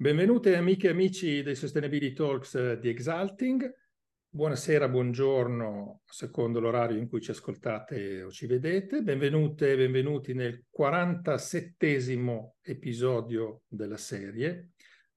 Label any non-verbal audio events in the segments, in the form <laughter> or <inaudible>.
Benvenute amiche e amici dei Sustainability Talks eh, di Exalting. Buonasera, buongiorno, secondo l'orario in cui ci ascoltate o ci vedete. Benvenute e benvenuti nel 47 episodio della serie.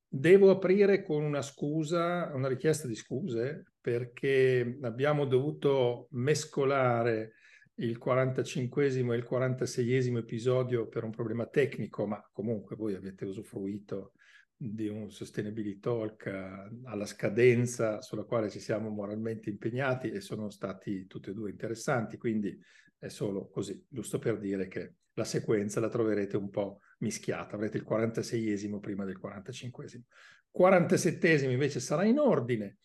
Devo aprire con una scusa, una richiesta di scuse, perché abbiamo dovuto mescolare il 45 e il 46 episodio per un problema tecnico, ma comunque voi avete usufruito di un Sustainability Talk eh, alla scadenza sulla quale ci siamo moralmente impegnati e sono stati tutti e due interessanti, quindi è solo così, giusto per dire che la sequenza la troverete un po' mischiata, avrete il 46esimo prima del 45esimo. 47esimo invece sarà in ordine.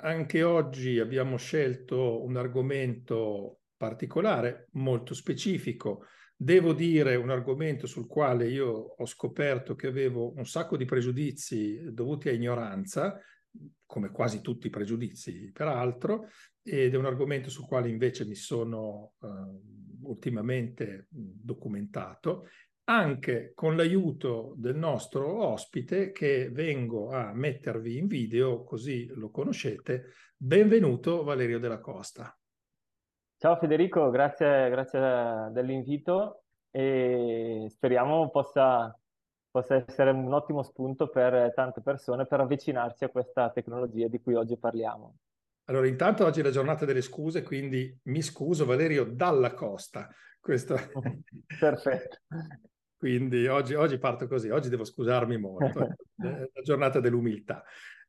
Anche oggi abbiamo scelto un argomento particolare, molto specifico, Devo dire un argomento sul quale io ho scoperto che avevo un sacco di pregiudizi dovuti a ignoranza, come quasi tutti i pregiudizi peraltro, ed è un argomento sul quale invece mi sono uh, ultimamente documentato, anche con l'aiuto del nostro ospite che vengo a mettervi in video così lo conoscete. Benvenuto Valerio della Costa. Ciao Federico, grazie, grazie dell'invito e speriamo possa, possa essere un ottimo spunto per tante persone per avvicinarsi a questa tecnologia di cui oggi parliamo. Allora, intanto oggi è la giornata delle scuse, quindi mi scuso Valerio dalla costa. Questo... <laughs> Perfetto. quindi oggi, oggi, parto così, oggi devo scusarmi molto, <laughs> è la giornata dell'umiltà.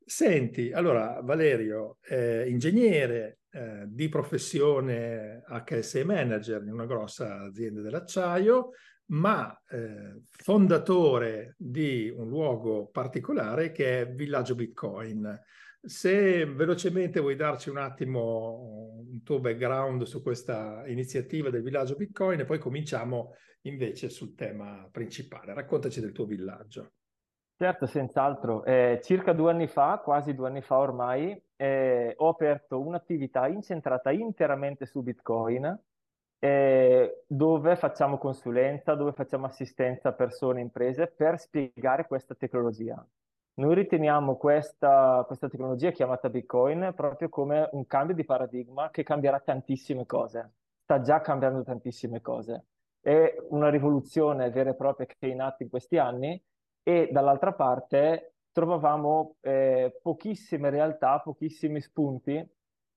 Senti, allora Valerio, eh, ingegnere eh, di professione HSE manager in una grossa azienda dell'acciaio, ma eh, fondatore di un luogo particolare che è Villaggio Bitcoin. Se velocemente vuoi darci un attimo un tuo background su questa iniziativa del Villaggio Bitcoin e poi cominciamo invece sul tema principale. Raccontaci del tuo villaggio. Certo, senz'altro. Eh, circa due anni fa, quasi due anni fa ormai, eh, ho aperto un'attività incentrata interamente su Bitcoin, eh, dove facciamo consulenza, dove facciamo assistenza a persone e imprese per spiegare questa tecnologia. Noi riteniamo questa, questa tecnologia chiamata Bitcoin proprio come un cambio di paradigma che cambierà tantissime cose. Sta già cambiando tantissime cose. È una rivoluzione vera e propria che è in atto in questi anni e dall'altra parte trovavamo eh, pochissime realtà, pochissimi spunti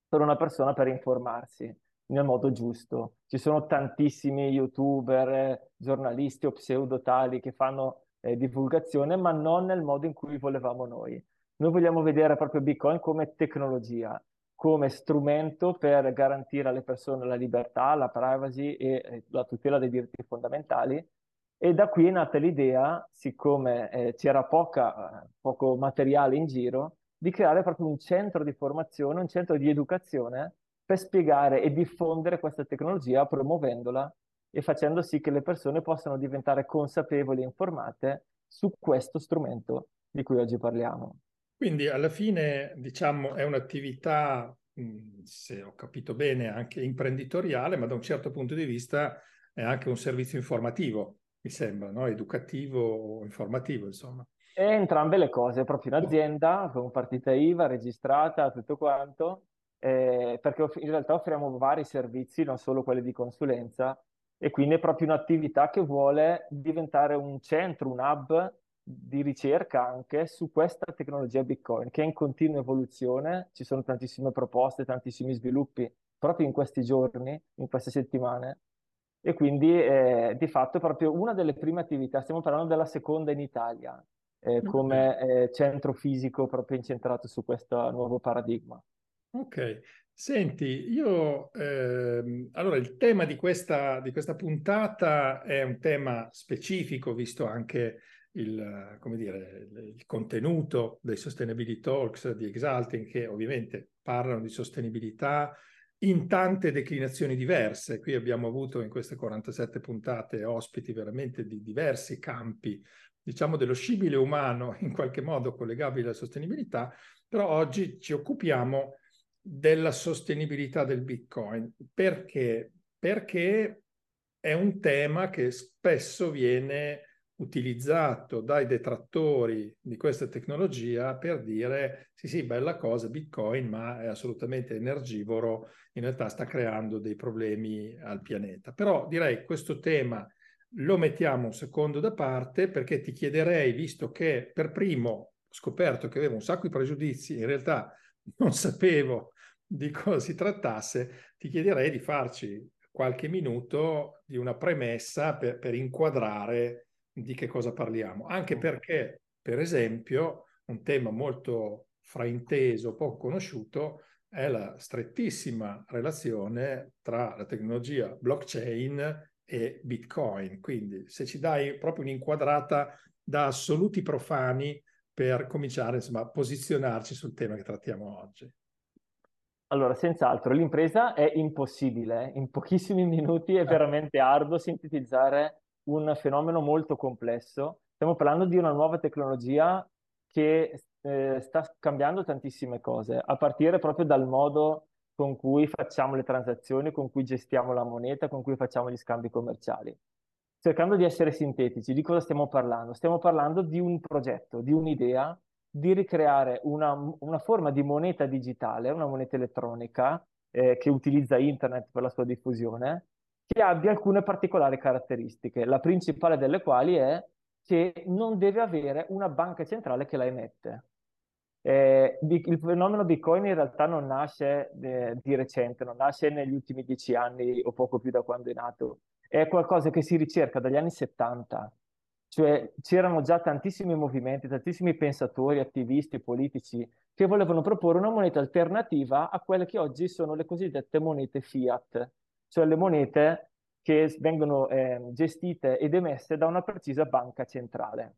per una persona per informarsi nel modo giusto. Ci sono tantissimi youtuber, giornalisti o pseudotali che fanno eh, divulgazione, ma non nel modo in cui volevamo noi. Noi vogliamo vedere proprio Bitcoin come tecnologia, come strumento per garantire alle persone la libertà, la privacy e eh, la tutela dei diritti fondamentali e da qui è nata l'idea, siccome eh, c'era poca, poco materiale in giro, di creare proprio un centro di formazione, un centro di educazione per spiegare e diffondere questa tecnologia promuovendola e facendo sì che le persone possano diventare consapevoli e informate su questo strumento di cui oggi parliamo. Quindi alla fine, diciamo, è un'attività, se ho capito bene, anche imprenditoriale, ma da un certo punto di vista è anche un servizio informativo mi sembra, no? educativo o informativo, insomma. E entrambe le cose, proprio in azienda, con partita IVA registrata, tutto quanto, eh, perché in realtà offriamo vari servizi, non solo quelli di consulenza, e quindi è proprio un'attività che vuole diventare un centro, un hub di ricerca anche su questa tecnologia Bitcoin, che è in continua evoluzione, ci sono tantissime proposte, tantissimi sviluppi proprio in questi giorni, in queste settimane, e quindi eh, di fatto è proprio una delle prime attività, stiamo parlando della seconda in Italia, eh, come eh, centro fisico proprio incentrato su questo nuovo paradigma. Ok, senti, io ehm, allora il tema di questa, di questa puntata è un tema specifico, visto anche il, come dire, il contenuto dei Sustainability Talks di Exalting, che ovviamente parlano di sostenibilità, in tante declinazioni diverse. Qui abbiamo avuto in queste 47 puntate ospiti veramente di diversi campi, diciamo dello scibile umano in qualche modo collegabile alla sostenibilità, però oggi ci occupiamo della sostenibilità del Bitcoin. Perché? Perché è un tema che spesso viene utilizzato dai detrattori di questa tecnologia per dire sì sì bella cosa Bitcoin ma è assolutamente energivoro in realtà sta creando dei problemi al pianeta. Però direi questo tema lo mettiamo un secondo da parte perché ti chiederei visto che per primo ho scoperto che avevo un sacco di pregiudizi in realtà non <laughs> sapevo di cosa si trattasse ti chiederei di farci qualche minuto di una premessa per, per inquadrare di che cosa parliamo, anche perché, per esempio, un tema molto frainteso, poco conosciuto, è la strettissima relazione tra la tecnologia blockchain e Bitcoin. Quindi se ci dai proprio un'inquadrata da assoluti profani per cominciare insomma, a posizionarci sul tema che trattiamo oggi. Allora, senz'altro, l'impresa è impossibile. In pochissimi minuti è veramente arduo sintetizzare un fenomeno molto complesso. Stiamo parlando di una nuova tecnologia che eh, sta cambiando tantissime cose, a partire proprio dal modo con cui facciamo le transazioni, con cui gestiamo la moneta, con cui facciamo gli scambi commerciali. Cercando di essere sintetici, di cosa stiamo parlando? Stiamo parlando di un progetto, di un'idea, di ricreare una, una forma di moneta digitale, una moneta elettronica eh, che utilizza internet per la sua diffusione, che abbia alcune particolari caratteristiche, la principale delle quali è che non deve avere una banca centrale che la emette. Eh, il fenomeno Bitcoin in realtà non nasce eh, di recente, non nasce negli ultimi dieci anni o poco più da quando è nato, è qualcosa che si ricerca dagli anni 70, cioè c'erano già tantissimi movimenti, tantissimi pensatori, attivisti, politici che volevano proporre una moneta alternativa a quelle che oggi sono le cosiddette monete fiat, cioè le monete che vengono eh, gestite ed emesse da una precisa banca centrale.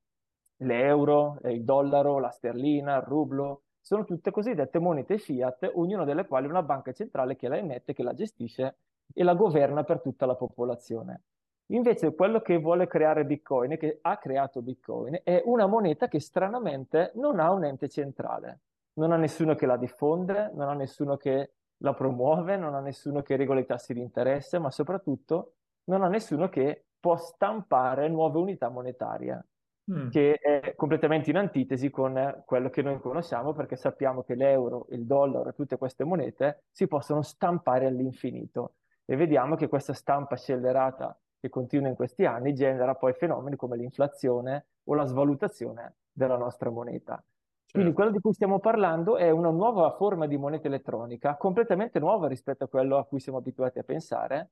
L'euro, il dollaro, la sterlina, il rublo, sono tutte cosiddette monete fiat, ognuna delle quali una banca centrale che la emette, che la gestisce e la governa per tutta la popolazione. Invece quello che vuole creare Bitcoin, che ha creato Bitcoin, è una moneta che stranamente non ha un ente centrale. Non ha nessuno che la diffonde, non ha nessuno che la promuove, non ha nessuno che regola i tassi di interesse, ma soprattutto non ha nessuno che può stampare nuove unità monetarie, mm. che è completamente in antitesi con quello che noi conosciamo, perché sappiamo che l'euro, il dollaro e tutte queste monete si possono stampare all'infinito. E vediamo che questa stampa scellerata che continua in questi anni genera poi fenomeni come l'inflazione o la svalutazione della nostra moneta. Quindi certo. quello di cui stiamo parlando è una nuova forma di moneta elettronica, completamente nuova rispetto a quello a cui siamo abituati a pensare,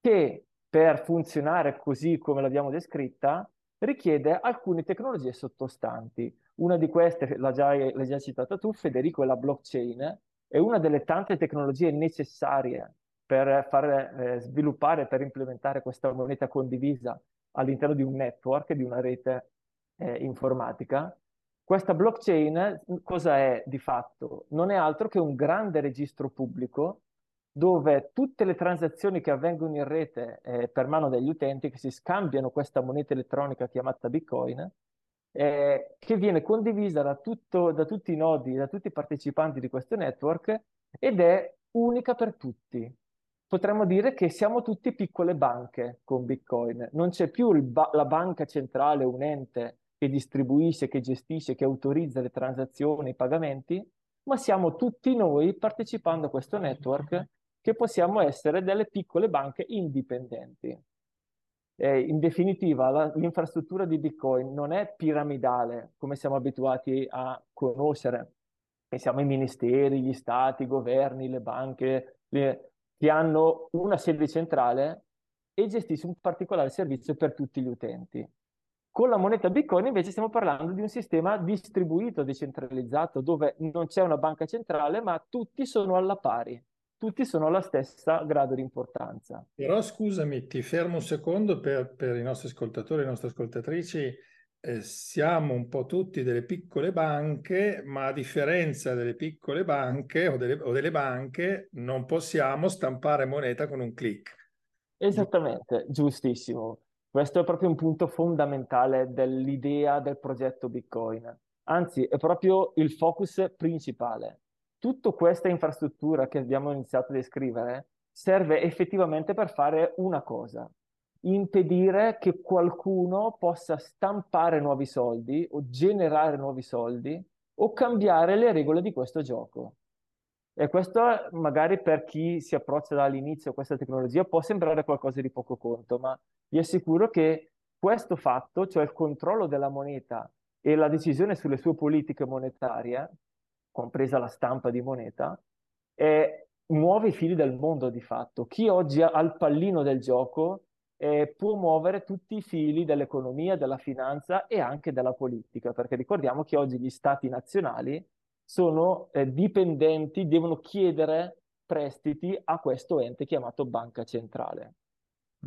che per funzionare così come l'abbiamo descritta richiede alcune tecnologie sottostanti. Una di queste, l'hai già, l'hai già citata tu, Federico, è la blockchain, è una delle tante tecnologie necessarie per far eh, sviluppare, per implementare questa moneta condivisa all'interno di un network, di una rete eh, informatica questa blockchain cosa è di fatto? Non è altro che un grande registro pubblico dove tutte le transazioni che avvengono in rete eh, per mano degli utenti, che si scambiano questa moneta elettronica chiamata Bitcoin, eh, che viene condivisa da, tutto, da tutti i nodi, da tutti i partecipanti di questo network ed è unica per tutti. Potremmo dire che siamo tutti piccole banche con Bitcoin. Non c'è più ba- la banca centrale, un ente che distribuisce, che gestisce, che autorizza le transazioni, i pagamenti, ma siamo tutti noi partecipando a questo network che possiamo essere delle piccole banche indipendenti. Eh, in definitiva, la, l'infrastruttura di Bitcoin non è piramidale come siamo abituati a conoscere. Pensiamo ai ministeri, gli stati, i governi, le banche, le, che hanno una sede centrale e gestisce un particolare servizio per tutti gli utenti. Con la moneta Bitcoin invece stiamo parlando di un sistema distribuito, decentralizzato, dove non c'è una banca centrale, ma tutti sono alla pari, tutti sono alla stessa grado di importanza. Però scusami, ti fermo un secondo per, per i nostri ascoltatori e le nostre ascoltatrici. Eh, siamo un po' tutti delle piccole banche, ma a differenza delle piccole banche o delle, o delle banche non possiamo stampare moneta con un clic. Esattamente, giustissimo. Questo è proprio un punto fondamentale dell'idea del progetto Bitcoin. Anzi, è proprio il focus principale. Tutta questa infrastruttura che abbiamo iniziato a descrivere serve effettivamente per fare una cosa, impedire che qualcuno possa stampare nuovi soldi o generare nuovi soldi o cambiare le regole di questo gioco. E questo magari per chi si approccia dall'inizio a questa tecnologia può sembrare qualcosa di poco conto, ma vi assicuro che questo fatto, cioè il controllo della moneta e la decisione sulle sue politiche monetarie, compresa la stampa di moneta, è, muove i fili del mondo di fatto. Chi oggi ha il pallino del gioco eh, può muovere tutti i fili dell'economia, della finanza e anche della politica, perché ricordiamo che oggi gli stati nazionali sono eh, dipendenti, devono chiedere prestiti a questo ente chiamato banca centrale.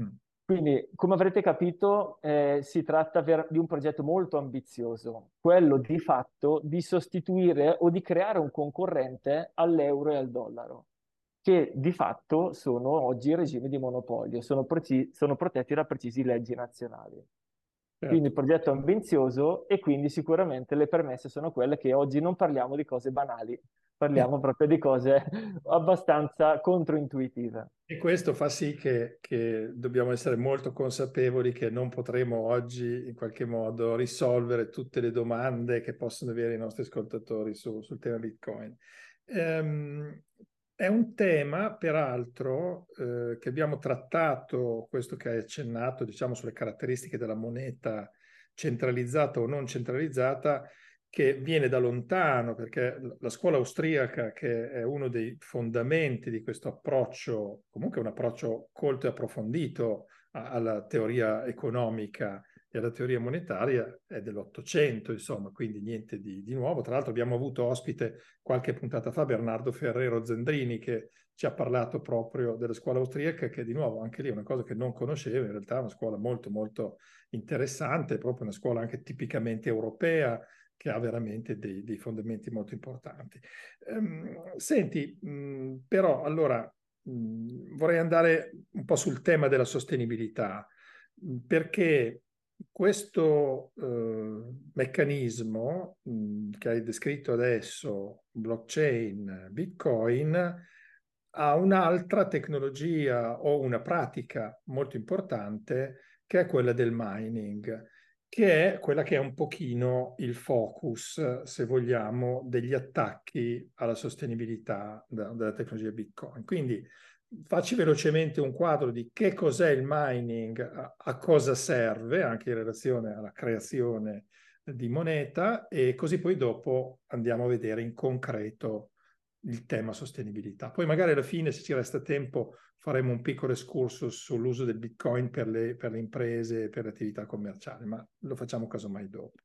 Mm. Quindi, come avrete capito, eh, si tratta ver- di un progetto molto ambizioso, quello di fatto di sostituire o di creare un concorrente all'euro e al dollaro che di fatto sono oggi regimi di monopolio, sono, preci- sono protetti da precisi leggi nazionali. Certo. Quindi il progetto è ambizioso e quindi sicuramente le permesse sono quelle che oggi non parliamo di cose banali, parliamo proprio di cose <laughs> abbastanza controintuitive. E questo fa sì che, che, dobbiamo essere molto consapevoli che non potremo oggi in qualche modo risolvere tutte le domande che possono avere i nostri ascoltatori su, sul tema Bitcoin. Um, è un tema, peraltro, eh, che abbiamo trattato, questo che hai accennato, diciamo, sulle caratteristiche della moneta centralizzata o non centralizzata, che viene da lontano, perché la scuola austriaca, che è uno dei fondamenti di questo approccio, comunque un approccio colto e approfondito alla teoria economica e alla teoria monetaria è dell'Ottocento, insomma, quindi niente di, di, nuovo. Tra l'altro abbiamo avuto ospite qualche puntata fa Bernardo Ferrero Zendrini che ci ha parlato proprio della scuola austriaca, che di nuovo anche lì è una cosa che non conoscevo, in realtà è una scuola molto molto interessante, proprio una scuola anche tipicamente europea, che ha veramente dei, dei fondamenti molto importanti. Um, senti, mh, però allora mh, vorrei andare un po' sul tema della sostenibilità, perché questo eh, meccanismo mh, che hai descritto adesso, blockchain, bitcoin, ha un'altra tecnologia o una pratica molto importante che è quella del mining, che è quella che è un pochino il focus, se vogliamo, degli attacchi alla sostenibilità della tecnologia bitcoin. Quindi facci velocemente un quadro di che cos'è il mining, a, a, cosa serve, anche in relazione alla creazione di moneta, e così poi dopo andiamo a vedere in concreto il tema sostenibilità. Poi magari alla fine, se ci resta tempo, faremo un piccolo escurso sull'uso del Bitcoin per le, per le imprese per le attività commerciali, ma lo facciamo casomai dopo.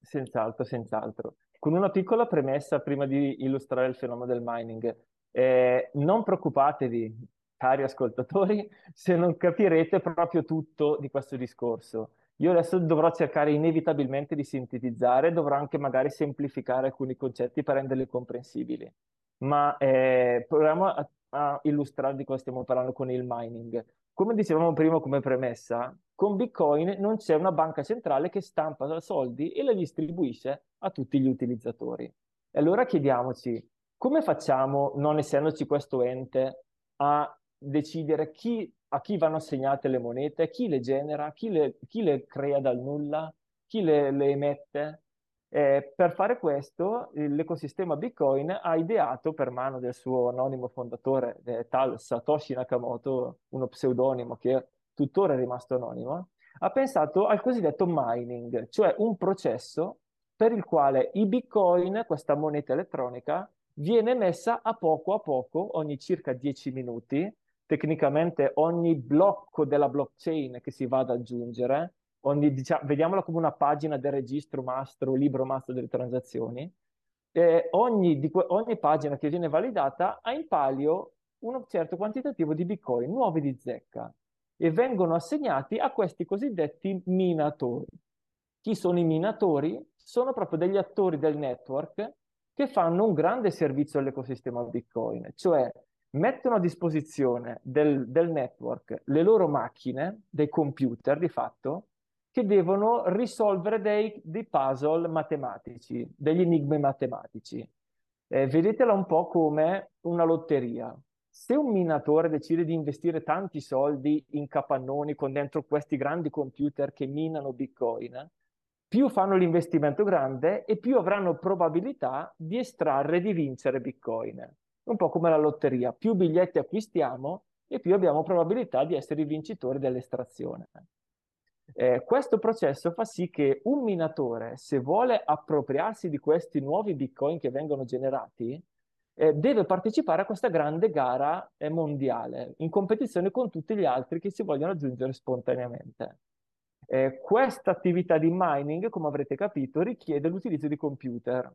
Senz'altro, senz'altro. Con una piccola premessa prima di illustrare il fenomeno del mining. Eh, non preoccupatevi, cari ascoltatori, <laughs> se non capirete proprio tutto di questo discorso. Io adesso dovrò cercare inevitabilmente di sintetizzare, dovrò anche magari semplificare alcuni concetti per renderli comprensibili. Ma eh, proviamo a, a illustrare di cosa stiamo parlando con il mining. Come dicevamo prima come premessa, con Bitcoin non c'è una banca centrale che stampa soldi e li distribuisce a tutti gli utilizzatori. E allora chiediamoci, come facciamo, non essendoci questo ente, a decidere chi, a chi vanno assegnate le monete, chi le genera, chi le, chi le crea dal nulla, chi le, le emette? Eh, per fare questo, l'ecosistema Bitcoin ha ideato, per mano del suo anonimo fondatore, eh, tal Satoshi Nakamoto, uno pseudonimo che tuttora è rimasto anonimo, ha pensato al cosiddetto mining, cioè un processo per il quale i Bitcoin, questa moneta elettronica, viene messa a poco a poco, ogni circa 10 minuti, tecnicamente ogni blocco della blockchain che si va ad aggiungere, ogni, diciamo, vediamola come una pagina del registro mastro, libro mastro delle transazioni, eh, ogni, que- ogni pagina che viene validata ha in palio un certo quantitativo di bitcoin nuovi di zecca e vengono assegnati a questi cosiddetti minatori. Chi sono i minatori? Sono proprio degli attori del network che fanno un grande servizio all'ecosistema Bitcoin, cioè mettono a disposizione del, del network le loro macchine, dei computer di fatto, che devono risolvere dei, dei puzzle matematici, degli enigmi matematici. Eh, vedetela un po' come una lotteria. se un minatore decide di investire tanti soldi in capannoni con dentro questi grandi computer che minano Bitcoin, più fanno l'investimento grande e più avranno probabilità di estrarre e di vincere Bitcoin. Un po' come la lotteria, più biglietti acquistiamo e più abbiamo probabilità di essere i vincitori dell'estrazione. Eh, questo processo fa sì che un minatore, se vuole appropriarsi di questi nuovi Bitcoin che vengono generati, eh, deve partecipare a questa grande gara eh, mondiale, in competizione con tutti gli altri che si vogliono aggiungere spontaneamente. Eh, questa attività di mining, come avrete capito, richiede l'utilizzo di computer,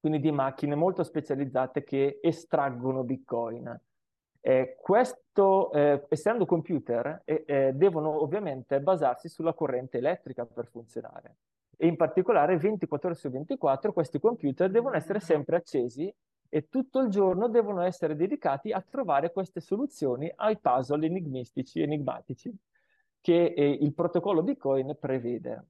quindi di macchine molto specializzate che estraggono Bitcoin. Eh, questo, eh, essendo computer, eh, eh, devono ovviamente basarsi sulla corrente elettrica per funzionare. E in particolare 24 ore su 24 questi computer devono essere sempre accesi e tutto il giorno devono essere dedicati a trovare queste soluzioni ai puzzle enigmistici, enigmatici che eh, il protocollo Bitcoin prevede.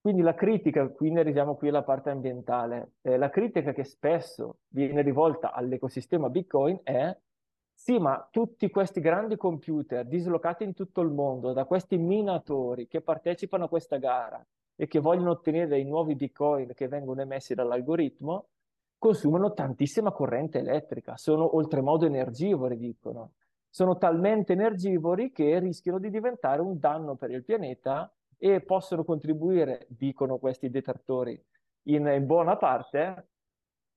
Quindi la critica, quindi arriviamo qui alla parte ambientale, eh, la critica che spesso viene rivolta all'ecosistema Bitcoin è sì, ma tutti questi grandi computer dislocati in tutto il mondo, da questi minatori che partecipano a questa gara e che vogliono ottenere i nuovi bitcoin che vengono emessi dall'algoritmo, consumano tantissima corrente elettrica, sono oltremodo energivori, dicono. Sono talmente energivori che rischiano di diventare un danno per il pianeta e possono contribuire, dicono questi detrattori, in buona parte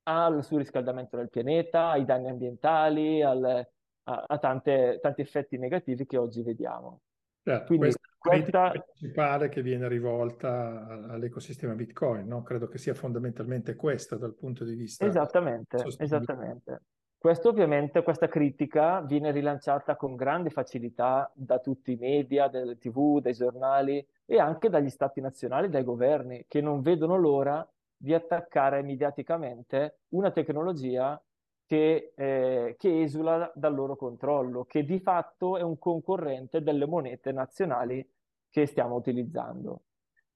al surriscaldamento del pianeta, ai danni ambientali, al, a, a tante, tanti effetti negativi che oggi vediamo. Certo, Quindi questa è la principale che viene rivolta all'ecosistema Bitcoin, no? Credo che sia fondamentalmente questa dal punto di vista... Esattamente, esattamente. Questo ovviamente, questa critica viene rilanciata con grande facilità da tutti i media, dalle tv, dai giornali e anche dagli stati nazionali, dai governi, che non vedono l'ora di attaccare mediaticamente una tecnologia che, eh, che, esula dal loro controllo, che di fatto è un concorrente delle monete nazionali che stiamo utilizzando.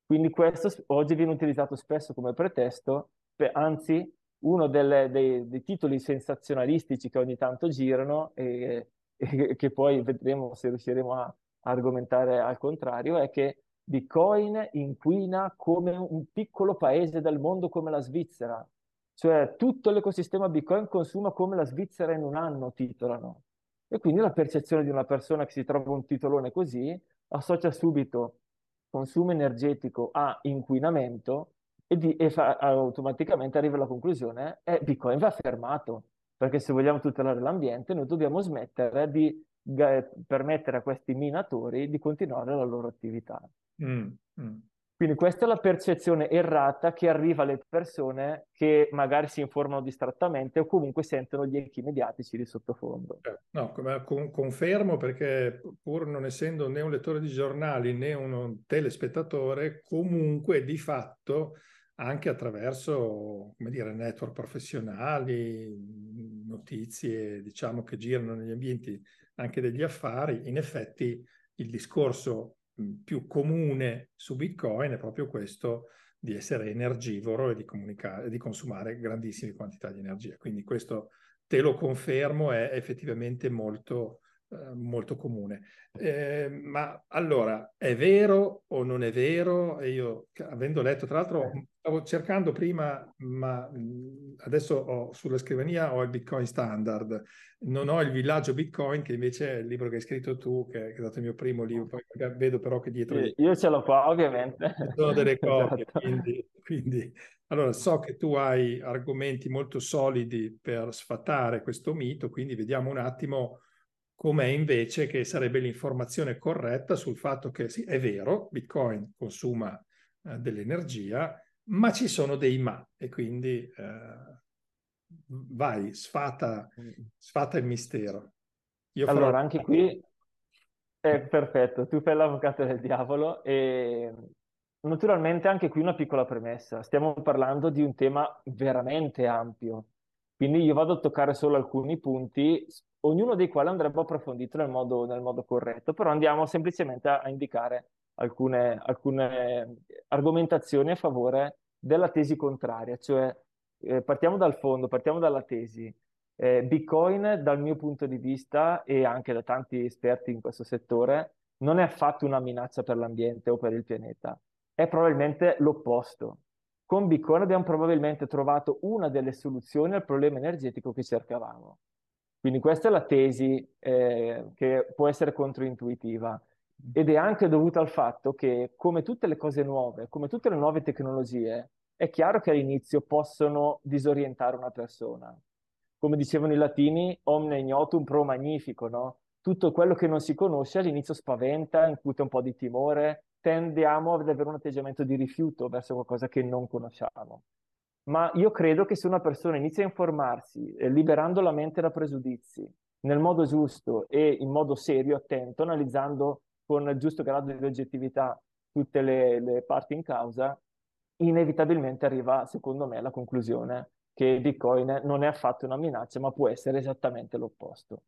Quindi questo oggi viene utilizzato spesso come pretesto, per, anzi uno delle, dei, dei, titoli sensazionalistici che ogni tanto girano e, e che poi vedremo se riusciremo a, a argomentare al contrario, è che Bitcoin inquina come un piccolo paese del mondo come la Svizzera, cioè tutto l'ecosistema Bitcoin consuma come la Svizzera in un anno, titolano. E quindi la percezione di una persona che si trova un titolone così associa subito consumo energetico a inquinamento e, di, e fa, automaticamente arriva alla conclusione che eh, Bitcoin va fermato, perché se vogliamo tutelare l'ambiente noi dobbiamo smettere di permettere a questi minatori di continuare la loro attività. Mm, mm. Quindi questa è la percezione errata che arriva alle persone che magari si informano distrattamente o comunque sentono gli echi mediatici di sottofondo. Eh, no, con, confermo perché pur non essendo né un lettore di giornali né un telespettatore, comunque di fatto anche attraverso, dire, network professionali, notizie, diciamo, che girano negli ambienti anche degli affari, in effetti il discorso più comune su Bitcoin è proprio questo di essere energivoro e di, di consumare grandissime quantità di energia. Quindi questo te lo confermo, è effettivamente molto, eh, molto comune. Eh, ma allora, è vero o non è vero? E io, avendo letto, tra l'altro, stavo cercando prima, ma adesso ho, sulla scrivania ho il Bitcoin Standard, non ho il villaggio Bitcoin, che invece è il libro che hai scritto tu, che è stato il mio primo libro, poi vedo però che dietro... Io ce l'ho qua, ovviamente. Sono delle <laughs> copie, esatto. quindi, quindi... Allora, so che tu hai argomenti molto solidi per sfatare questo mito, quindi vediamo un attimo com'è invece che sarebbe l'informazione corretta sul fatto che sì, è vero, Bitcoin consuma eh, dell'energia, ma ci sono dei ma e quindi eh, vai, sfata, sfata, il mistero. Io allora, farò... anche qui è perfetto, tu fai l'avvocato del diavolo e naturalmente anche qui una piccola premessa, stiamo parlando di un tema veramente ampio, quindi io vado a toccare solo alcuni punti, ognuno dei quali andrebbe approfondito nel modo, nel modo corretto, però andiamo semplicemente a, a indicare alcune, alcune, argomentazioni a favore della tesi contraria, cioè eh, partiamo dal fondo, partiamo dalla tesi. Eh, Bitcoin, dal mio punto di vista e anche da tanti esperti in questo settore, non è affatto una minaccia per l'ambiente o per il pianeta, è probabilmente l'opposto. Con Bitcoin abbiamo probabilmente trovato una delle soluzioni al problema energetico che cercavamo. Quindi questa è la tesi eh, che può essere controintuitiva ed è anche dovuta al fatto che come tutte le cose nuove, come tutte le nuove tecnologie, è chiaro che all'inizio possono disorientare una persona. Come dicevano i latini, omne ignotum pro magnifico, no? Tutto quello che non si conosce all'inizio spaventa, incute un po' di timore, tendiamo ad avere un atteggiamento di rifiuto verso qualcosa che non conosciamo. Ma io credo che se una persona inizia a informarsi, eh, liberando la mente da pregiudizi, nel modo giusto e in modo serio, attento, analizzando con il giusto grado di oggettività tutte le, le parti in causa, inevitabilmente arriva, secondo me, alla conclusione che Bitcoin non è affatto una minaccia, ma può essere esattamente l'opposto.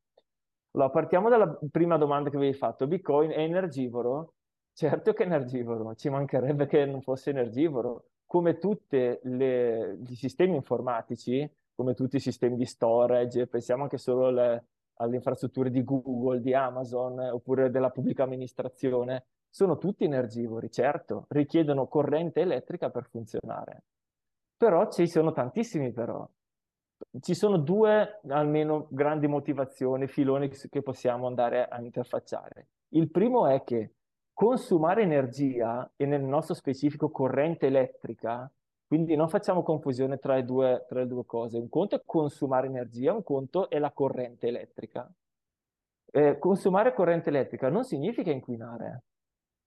Allora, partiamo dalla prima domanda che avevi fatto. Bitcoin è energivoro? Certo che è energivoro, ci mancherebbe che non fosse energivoro. Come tutti i sistemi informatici, come tutti i sistemi di storage, pensiamo anche solo alle, alle infrastrutture di Google, di Amazon, oppure della pubblica amministrazione, sono tutti energivori, certo, richiedono corrente elettrica per funzionare. Però ci sono tantissimi però. Ci sono due almeno grandi motivazioni, filoni che possiamo andare a interfacciare. Il primo è che consumare energia e nel nostro specifico corrente elettrica, quindi non facciamo confusione tra le due, tra le due cose. Un conto è consumare energia, un conto è la corrente elettrica. Eh, consumare corrente elettrica non significa inquinare.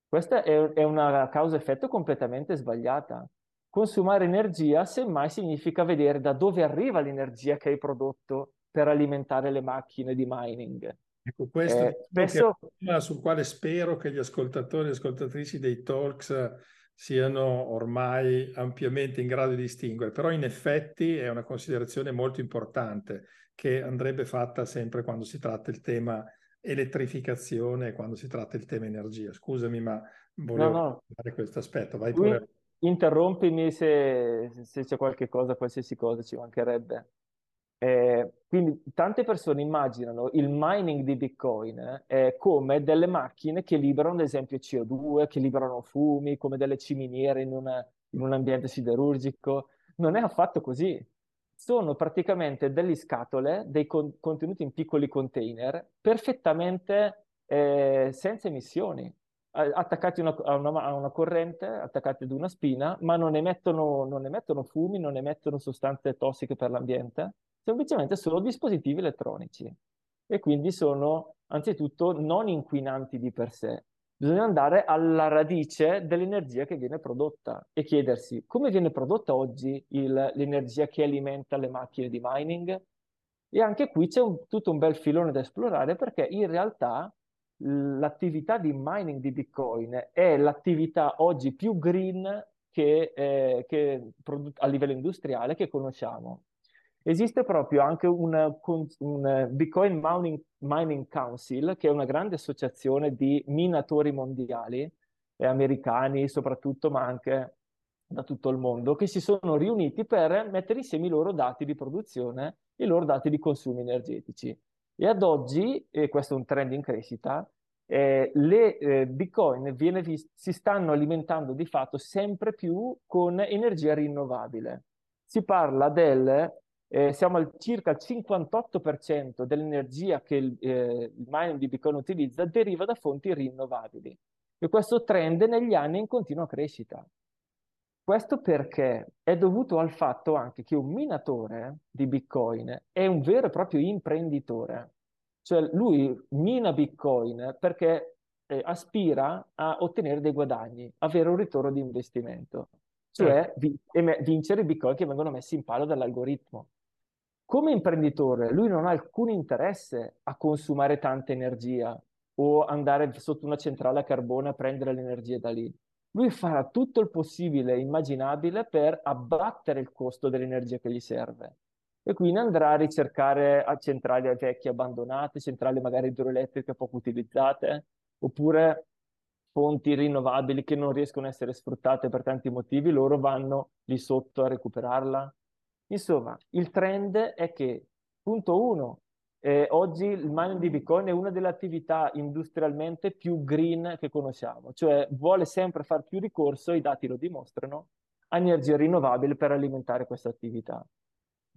Questa è, è una causa-effetto completamente sbagliata. Consumare energia, semmai, significa vedere da dove arriva l'energia che hai prodotto per alimentare le macchine di mining. Ecco, questo eh, è spesso... tema sul quale spero che gli ascoltatori e ascoltatrici dei talks siano ormai ampiamente in grado di distinguere, però in effetti è una considerazione molto importante che andrebbe fatta sempre quando si tratta il tema elettrificazione quando si tratta il tema energia. Scusami, ma volevo no, no. fare questo aspetto. Vai pure. Interrompimi se, se, c'è qualche cosa, qualsiasi cosa ci mancherebbe. Eh, quindi tante persone immaginano il mining di Bitcoin eh, come delle macchine che liberano, ad esempio, CO2, che liberano fumi, come delle ciminiere in, una, in un ambiente siderurgico. Non è affatto così. Sono praticamente delle scatole, dei con- contenuti in piccoli container, perfettamente eh, senza emissioni, attaccati una, a, una, a, una, corrente, attaccati ad una spina, ma non emettono, non emettono fumi, non emettono sostanze tossiche per l'ambiente, semplicemente sono dispositivi elettronici e quindi sono anzitutto non inquinanti di per sé, bisogna andare alla radice dell'energia che viene prodotta e chiedersi come viene prodotta oggi il, l'energia che alimenta le macchine di mining. E anche qui c'è un, tutto un bel filone da esplorare perché in realtà l'attività di mining di Bitcoin è l'attività oggi più green che, eh, che a livello industriale che conosciamo. Esiste proprio anche un, un Bitcoin Mining, Mining, Council, che è una grande associazione di minatori mondiali, eh, americani soprattutto, ma anche da tutto il mondo, che si sono riuniti per mettere insieme i loro dati di produzione e i loro dati di consumi energetici. E ad oggi, e questo è un trend in crescita, eh, le eh, Bitcoin vist- si stanno alimentando di fatto sempre più con energia rinnovabile. Si parla del eh, siamo al circa il 58% dell'energia che il, eh, il mining di Bitcoin utilizza deriva da fonti rinnovabili. E questo trend negli anni è in continua crescita. Questo perché è dovuto al fatto anche che un minatore di Bitcoin è un vero e proprio imprenditore. Cioè lui mina Bitcoin perché eh, aspira a ottenere dei guadagni, avere un ritorno di investimento, cioè certo. vi- vincere i Bitcoin che vengono messi in palo dall'algoritmo. Come imprenditore, lui non ha alcun interesse a consumare tanta energia o andare sotto una centrale a carbone a prendere l'energia da lì. Lui farà tutto il possibile immaginabile per abbattere il costo dell'energia che gli serve. E quindi andrà a ricercare a centrali vecchie abbandonate, centrali magari idroelettriche poco utilizzate, oppure fonti rinnovabili che non riescono a essere sfruttate per tanti motivi, loro vanno lì sotto a recuperarla Insomma, il trend è che Punto uno, eh, oggi il mining di Bitcoin è una delle attività industrialmente più green che conosciamo, cioè vuole sempre far più ricorso, i dati lo dimostrano, a energie rinnovabili per alimentare questa attività.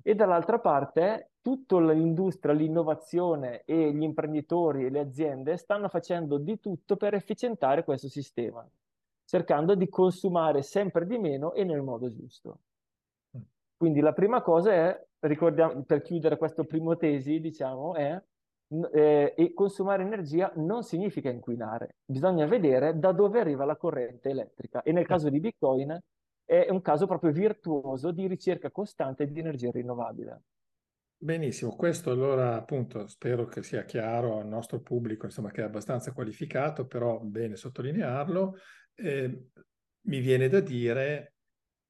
E dall'altra parte, tutta l'industria, l'innovazione e gli imprenditori e le aziende stanno facendo di tutto per efficientare questo sistema, cercando di consumare sempre di meno e nel modo giusto. Quindi la prima cosa è, ricordiamo, per chiudere questo primo tesi, diciamo, è eh, consumare energia non significa inquinare, bisogna vedere da dove arriva la corrente elettrica e nel caso di Bitcoin è un caso proprio virtuoso di ricerca costante di energia rinnovabile. Benissimo, questo allora appunto spero che sia chiaro al nostro pubblico, insomma che è abbastanza qualificato, però bene sottolinearlo. Eh, mi viene da dire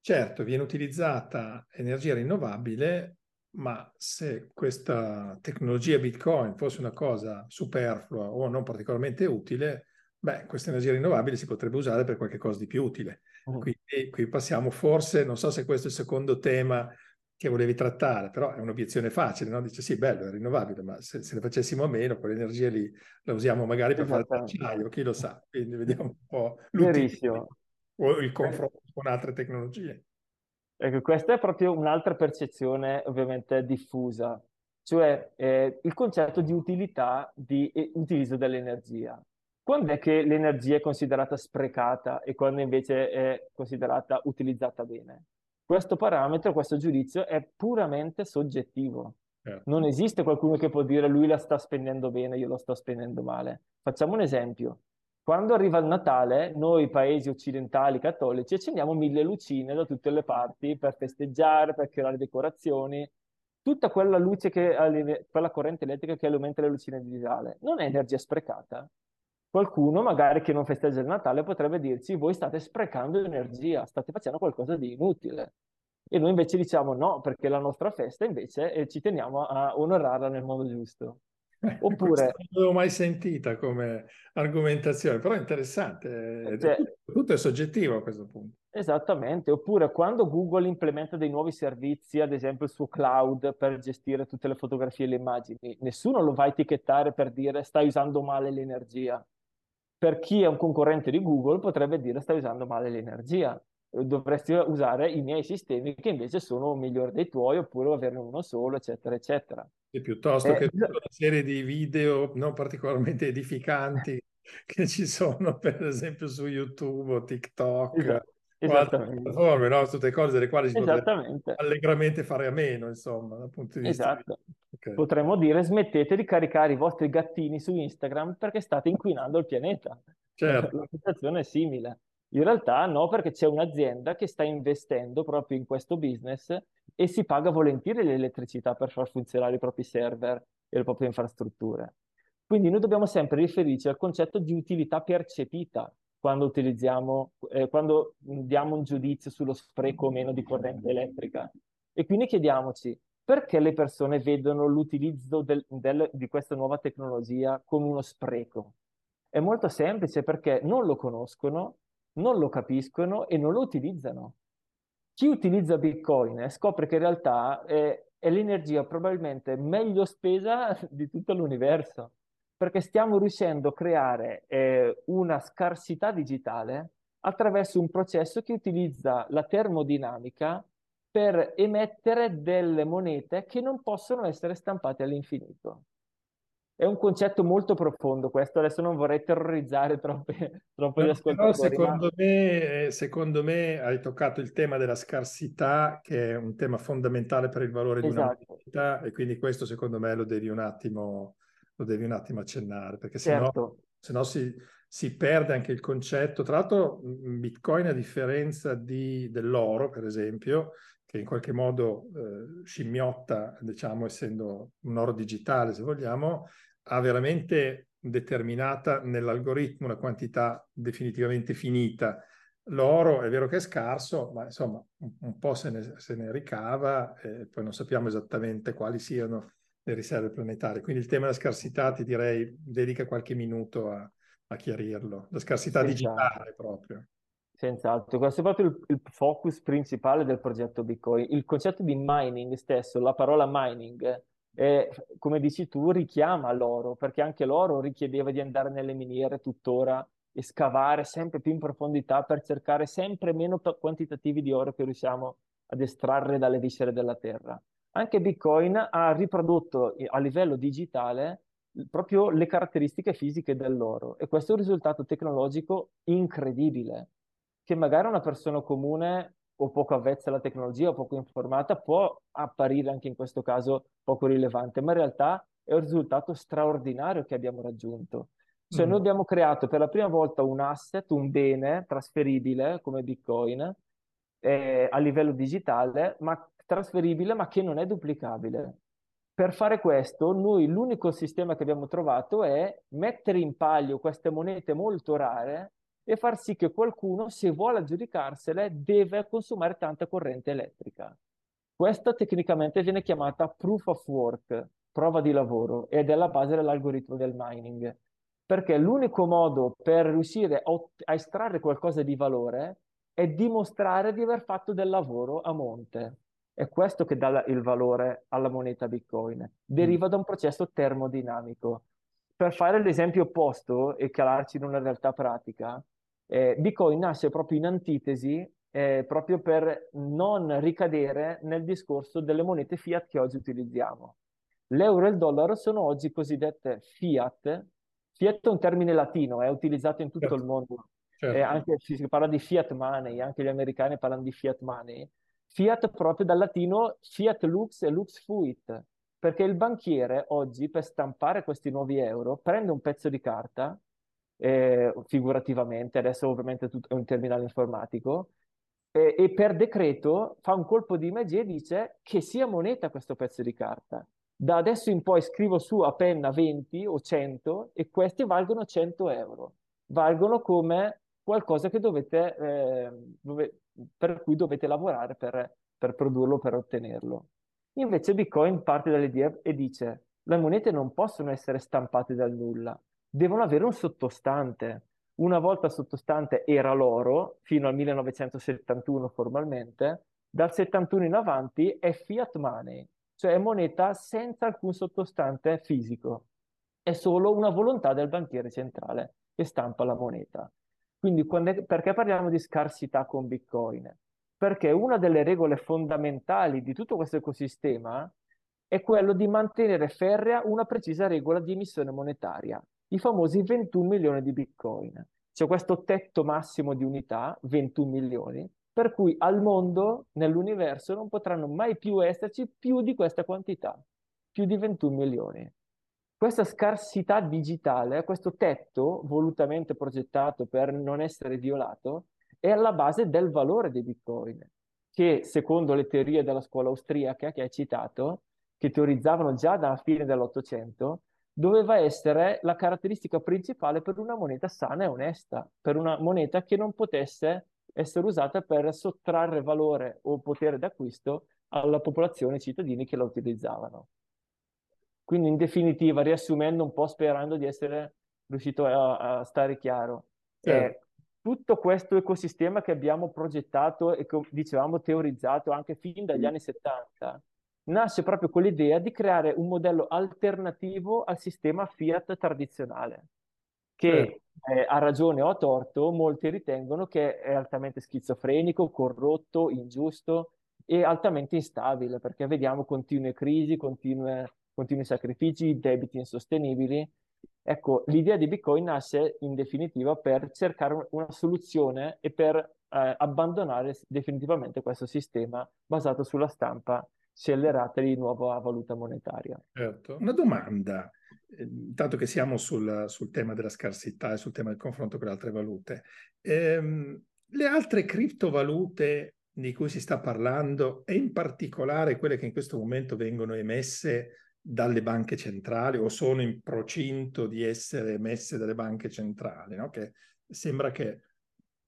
Certo, viene utilizzata energia rinnovabile, ma se questa tecnologia Bitcoin fosse una cosa superflua o non particolarmente utile, beh, questa energia rinnovabile si potrebbe usare per qualche cosa di più utile. Mm. Quindi qui passiamo forse, non so se questo è il secondo tema che volevi trattare, però è un'obiezione facile, no? Dice sì, bello, è rinnovabile, ma se, se ne facessimo a meno, quell'energia lì la usiamo magari per fare l'acciaio, chi lo sa. Quindi vediamo un po' l'utilizzo o il confronto con altre tecnologie. Ecco, questa è proprio un'altra percezione ovviamente diffusa, cioè eh, il concetto di utilità di eh, utilizzo dell'energia. Quando è che l'energia è considerata sprecata e quando invece è considerata utilizzata bene? Questo parametro, questo giudizio è puramente soggettivo. Certo. Non esiste qualcuno che può dire lui la sta spendendo bene, io lo sto spendendo male. Facciamo un esempio. Quando arriva il Natale, noi paesi occidentali cattolici accendiamo mille lucine da tutte le parti per festeggiare, per creare decorazioni. Tutta quella luce che, quella corrente elettrica che alimenta le lucine di Natale non è energia sprecata. Qualcuno, magari che non festeggia il Natale, potrebbe dirci: Voi state sprecando energia, state facendo qualcosa di inutile. E noi invece diciamo no, perché la nostra festa invece e ci teniamo a onorarla nel modo giusto. Oppure... non l'avevo mai sentita come argomentazione, però è interessante. Cioè, tutto è soggettivo a questo punto. Esattamente, oppure quando Google implementa dei nuovi servizi, ad esempio il suo cloud per gestire tutte le fotografie e le immagini, nessuno lo va a etichettare per dire stai usando male l'energia. Per chi è un concorrente di Google potrebbe dire stai usando male l'energia dovresti usare i miei sistemi che invece sono migliori dei tuoi oppure averne uno solo, eccetera, eccetera. E piuttosto eh, che tutta una serie di video non particolarmente edificanti <laughs> che ci sono, per esempio, su YouTube o TikTok. Esatto. Piattaforme, no? tutte cose delle quali si allegramente fare a meno, insomma, dal punto di vista. Esatto. Okay. Potremmo dire smettete di caricare i vostri gattini su Instagram perché state inquinando il pianeta. Certo. <laughs> La situazione è simile. In realtà no, perché c'è un'azienda che sta investendo proprio in questo business e si paga volentieri l'elettricità per far funzionare i propri server e le proprie infrastrutture. Quindi noi dobbiamo sempre riferirci al concetto di utilità percepita quando utilizziamo, eh, quando diamo un giudizio sullo spreco o meno di corrente elettrica. E quindi chiediamoci perché le persone vedono l'utilizzo del, del, di questa nuova tecnologia come uno spreco. È molto semplice perché non lo conoscono non lo capiscono e non lo utilizzano. Chi utilizza Bitcoin scopre che in realtà è, è l'energia probabilmente meglio spesa <laughs> di tutto l'universo, perché stiamo riuscendo a creare eh, una scarsità digitale attraverso un processo che utilizza la termodinamica per emettere delle monete che non possono essere stampate all'infinito. È un concetto molto profondo questo, adesso non vorrei terrorizzare troppe, no, gli ascoltatori. Secondo, ma... me, secondo me hai toccato il tema della scarsità, che è un tema fondamentale per il valore esatto. di una esatto. moneta, e quindi questo secondo me lo devi un attimo, lo devi un attimo accennare, perché certo. sennò, si, si perde anche il concetto. Tra l'altro Bitcoin, a differenza di, dell'oro, per esempio, che in qualche modo eh, scimmiotta, diciamo, essendo un oro digitale, se vogliamo, ha veramente determinata nell'algoritmo una quantità definitivamente finita. L'oro è vero che è scarso, ma insomma un, un po' se ne, se ne ricava e poi non sappiamo esattamente quali siano le riserve planetarie. Quindi il tema della scarsità ti direi dedica qualche minuto a, a chiarirlo. La scarsità esatto. digitale proprio. Senz'altro, questo è proprio il, il, focus principale del progetto Bitcoin. Il concetto di mining stesso, la parola mining, e, come dici tu, richiama l'oro, perché anche l'oro richiedeva di andare nelle miniere tuttora e scavare sempre più in profondità per cercare sempre meno quantitativi di oro che riusciamo ad estrarre dalle viscere della terra. Anche Bitcoin ha riprodotto a livello digitale proprio le caratteristiche fisiche dell'oro e questo è un risultato tecnologico incredibile che magari una persona comune o poco avvezza alla tecnologia o poco informata può apparire anche in questo caso poco rilevante, ma in realtà è un risultato straordinario che abbiamo raggiunto. Cioè mm. noi abbiamo creato per la prima volta un asset, un bene trasferibile come Bitcoin eh, a livello digitale, ma trasferibile ma che non è duplicabile. Per fare questo, noi l'unico sistema che abbiamo trovato è mettere in palio queste monete molto rare e far sì che qualcuno, se vuole aggiudicarsele, deve consumare tanta corrente elettrica. Questa tecnicamente viene chiamata proof of work, prova di lavoro, ed è la base dell'algoritmo del mining. Perché l'unico modo per riuscire a estrarre qualcosa di valore è dimostrare di aver fatto del lavoro a monte. È questo che dà il valore alla moneta Bitcoin. Deriva mm. da un processo termodinamico. Per fare l'esempio opposto e calarci in una realtà pratica, eh, Bitcoin nasce proprio in antitesi, eh, proprio per non ricadere nel discorso delle monete fiat che oggi utilizziamo. L'euro e il dollaro sono oggi cosiddette fiat. Fiat è un termine latino, è utilizzato in tutto certo. il mondo. Certo. Eh, anche si parla di fiat money, anche gli americani parlano di fiat money Fiat proprio dal latino fiat lux e lux fuit, perché il banchiere oggi per stampare questi nuovi euro prende un pezzo di carta, eh, figurativamente, adesso ovviamente è un terminale informatico, eh, e per decreto fa un colpo di magia e dice che sia moneta questo pezzo di carta. Da adesso in poi scrivo su a penna 20 o 100 e questi valgono 100 euro. Valgono come qualcosa che dovete, eh, dove, per cui dovete lavorare per, per produrlo, per ottenerlo. Invece Bitcoin parte dall'idea e dice le monete non possono essere stampate dal nulla, devono avere un sottostante. Una volta sottostante era l'oro, fino al 1971 formalmente, dal 71 in avanti è fiat money, cioè moneta senza alcun sottostante fisico. È solo una volontà del banchiere centrale che stampa la moneta. Quindi è, perché parliamo di scarsità con Bitcoin? Perché una delle regole fondamentali di tutto questo ecosistema è quello di mantenere ferrea una precisa regola di emissione monetaria, i famosi 21 milioni di Bitcoin. C'è questo tetto massimo di unità, 21 milioni, per cui al mondo, nell'universo, non potranno mai più esserci più di questa quantità, più di 21 milioni. Questa scarsità digitale, questo tetto volutamente progettato per non essere violato, è alla base del valore dei bitcoin, che secondo le teorie della scuola austriaca che hai citato, che teorizzavano già dalla fine dell'Ottocento, doveva essere la caratteristica principale per una moneta sana e onesta, per una moneta che non potesse essere usata per sottrarre valore o potere d'acquisto alla popolazione cittadini che la utilizzavano. Quindi in definitiva, riassumendo un po', sperando di essere riuscito a, a stare chiaro, certo. eh, tutto questo ecosistema che abbiamo progettato e che dicevamo teorizzato anche fin dagli anni 70, nasce proprio con l'idea di creare un modello alternativo al sistema fiat tradizionale, che eh, a ragione o a torto molti ritengono che è altamente schizofrenico, corrotto, ingiusto e altamente instabile, perché vediamo continue crisi, continue continui sacrifici, debiti insostenibili. Ecco, l'idea di Bitcoin nasce in definitiva per cercare una soluzione e per eh, abbandonare definitivamente questo sistema basato sulla stampa scellerata di nuova valuta monetaria. Certo. Una domanda, intanto che siamo sul, sul, tema della scarsità e sul tema del confronto con le altre valute. Ehm, le altre criptovalute di cui si sta parlando e in particolare quelle che in questo momento vengono emesse dalle banche centrali o sono in procinto di essere emesse dalle banche centrali, no? che sembra che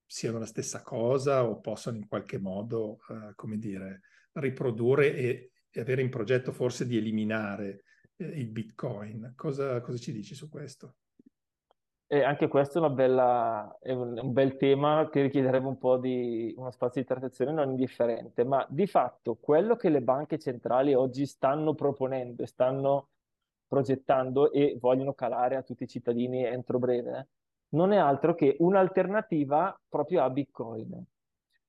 siano la stessa cosa o possano in qualche modo, uh, come dire, riprodurre e, e, avere in progetto forse di eliminare eh, il Bitcoin. Cosa, cosa ci dici su questo? E anche questo è, bella, è un bel tema che richiederebbe un po' di uno spazio di trattazione non indifferente, ma di fatto quello che le banche centrali oggi stanno proponendo e stanno progettando e vogliono calare a tutti i cittadini entro breve, non è altro che un'alternativa proprio a Bitcoin.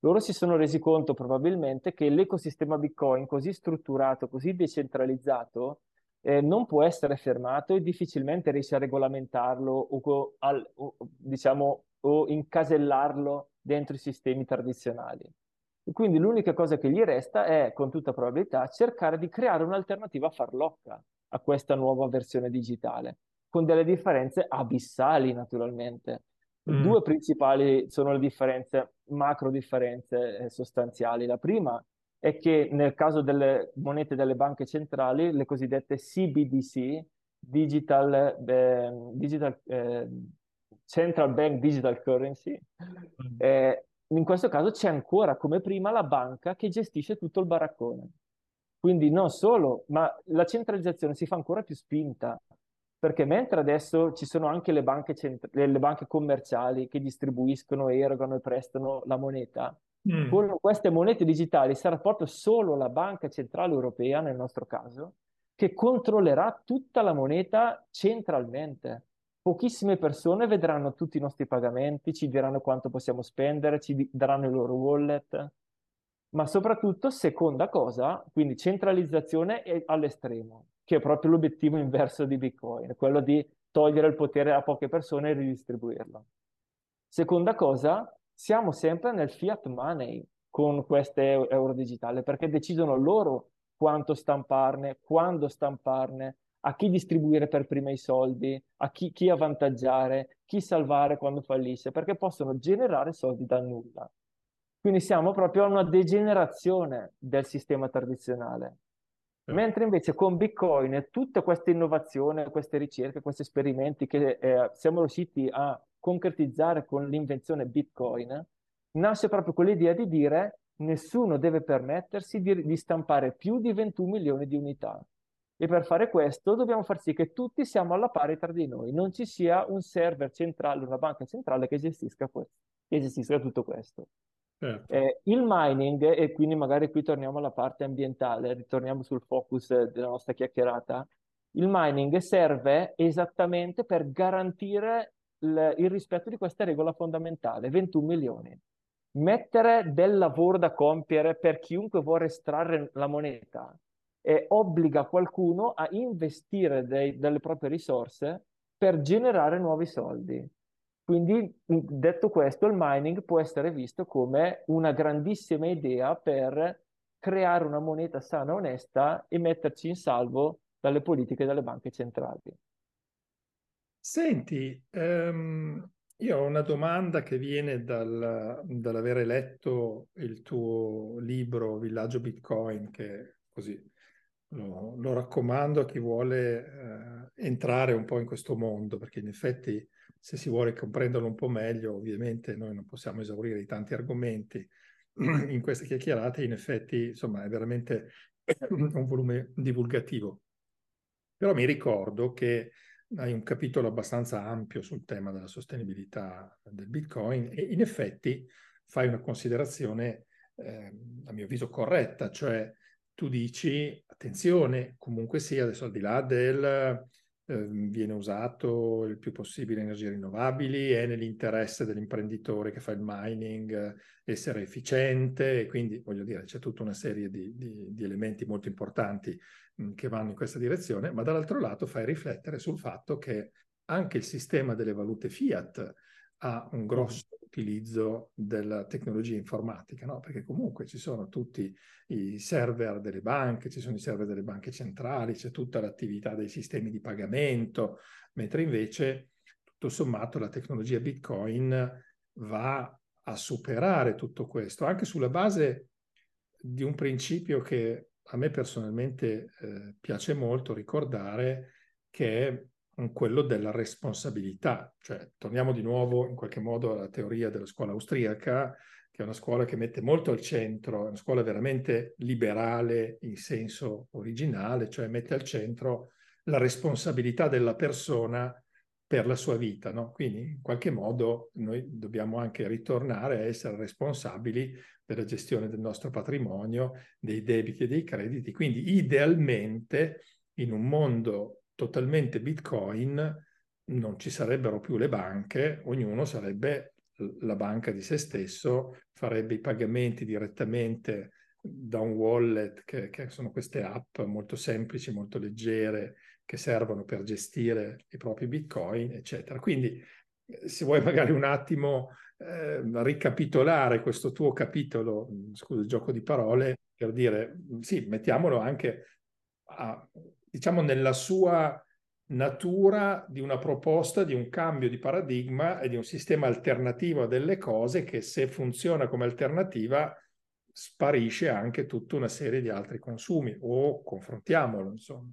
Loro si sono resi conto probabilmente che l'ecosistema Bitcoin così strutturato, così decentralizzato, eh, non può essere fermato e difficilmente riesce a regolamentarlo o, al, o, diciamo, o incasellarlo dentro i sistemi tradizionali. E quindi l'unica cosa che gli resta è, con tutta probabilità, cercare di creare un'alternativa farlocca a questa nuova versione digitale, con delle differenze abissali naturalmente. Mm. Due principali sono le differenze, macro differenze eh, sostanziali. La prima è che nel caso delle monete delle banche centrali, le cosiddette CBDC, Digital, eh, Digital eh, Central Bank Digital Currency, mm. eh, in questo caso c'è ancora come prima la banca che gestisce tutto il baraccone. Quindi non solo, ma la centralizzazione si fa ancora più spinta, perché mentre adesso ci sono anche le banche, cent- le banche commerciali che distribuiscono, erogano e prestano la moneta, mm. con queste monete digitali sarà proprio solo la Banca Centrale Europea, nel nostro caso, che controllerà tutta la moneta centralmente. Pochissime persone vedranno tutti i nostri pagamenti, ci diranno quanto possiamo spendere, ci daranno i loro wallet, ma soprattutto, seconda cosa, quindi centralizzazione all'estremo, che è proprio l'obiettivo inverso di Bitcoin, quello di togliere il potere a poche persone e ridistribuirlo. Seconda cosa, siamo sempre nel fiat money con queste euro digitali, perché decidono loro quanto stamparne, quando stamparne, a chi distribuire per prima i soldi, a chi, chi avvantaggiare, chi salvare quando fallisce, perché possono generare soldi da nulla. Quindi siamo proprio a una degenerazione del sistema tradizionale. Mentre invece con Bitcoin tutta questa innovazione, queste ricerche, questi esperimenti che eh, siamo riusciti a concretizzare con l'invenzione Bitcoin, nasce proprio quell'idea di dire nessuno deve permettersi di, di stampare più di 21 milioni di unità. E per fare questo dobbiamo far sì che tutti siamo alla pari tra di noi, non ci sia un server centrale, una banca centrale che gestisca, questo, che gestisca tutto questo. Certo. Eh, il mining, e quindi magari qui torniamo alla parte ambientale, ritorniamo sul focus della nostra chiacchierata, il mining serve esattamente per garantire il, il rispetto di questa regola fondamentale, 21 milioni. Mettere del lavoro da compiere per chiunque vuole estrarre la moneta e obbliga qualcuno a investire dei, delle proprie risorse per generare nuovi soldi. Quindi, detto questo, il mining può essere visto come una grandissima idea per creare una moneta sana e onesta e metterci in salvo dalle politiche delle banche centrali. Senti, um, io ho una domanda che viene dal, dall'avere letto il tuo libro Villaggio Bitcoin, che così lo, lo raccomando a chi vuole uh, entrare un po' in questo mondo, perché in effetti se si vuole comprenderlo un po' meglio, ovviamente noi non possiamo esaurire i tanti argomenti <clears throat> in queste chiacchierate, in effetti insomma è veramente <clears throat> un volume divulgativo. Però mi ricordo che hai un capitolo abbastanza ampio sul tema della sostenibilità del Bitcoin e in effetti fai una considerazione, eh, a mio avviso, corretta, cioè tu dici, attenzione, comunque sia, adesso al di là del Ehm, viene usato il più possibile energie rinnovabili, è nell'interesse dell'imprenditore che fa il mining eh, essere efficiente e quindi voglio dire c'è tutta una serie di, di, di elementi molto importanti che vanno in questa direzione, ma dall'altro lato fai riflettere sul fatto che anche il sistema delle valute fiat ha un grosso utilizzo della tecnologia informatica, no? perché comunque ci sono tutti i server delle banche, ci sono i server delle banche centrali, c'è tutta l'attività dei sistemi di pagamento, mentre invece tutto sommato la tecnologia Bitcoin va a superare tutto questo, anche sulla base di un principio che a me personalmente eh, piace molto ricordare, che è quello della responsabilità. Cioè, torniamo di nuovo in qualche modo alla teoria della scuola austriaca, che è una scuola che mette molto al centro, è una scuola veramente liberale in senso originale, cioè mette al centro la responsabilità della persona per la sua vita. No? Quindi in qualche modo noi dobbiamo anche ritornare a essere responsabili della gestione del nostro patrimonio, dei debiti e dei crediti. Quindi idealmente in un mondo totalmente bitcoin non ci sarebbero più le banche, ognuno sarebbe la banca di se stesso, farebbe i pagamenti direttamente da un wallet, che, che sono queste app molto semplici, molto leggere, che servono per gestire i propri bitcoin, eccetera. Quindi se vuoi magari un attimo eh, ricapitolare questo tuo capitolo, scusa il gioco di parole, per dire sì, mettiamolo anche a, diciamo nella sua natura di una proposta di un cambio di paradigma e di un sistema alternativo a delle cose che se funziona come alternativa sparisce anche tutta una serie di altri consumi o confrontiamolo insomma.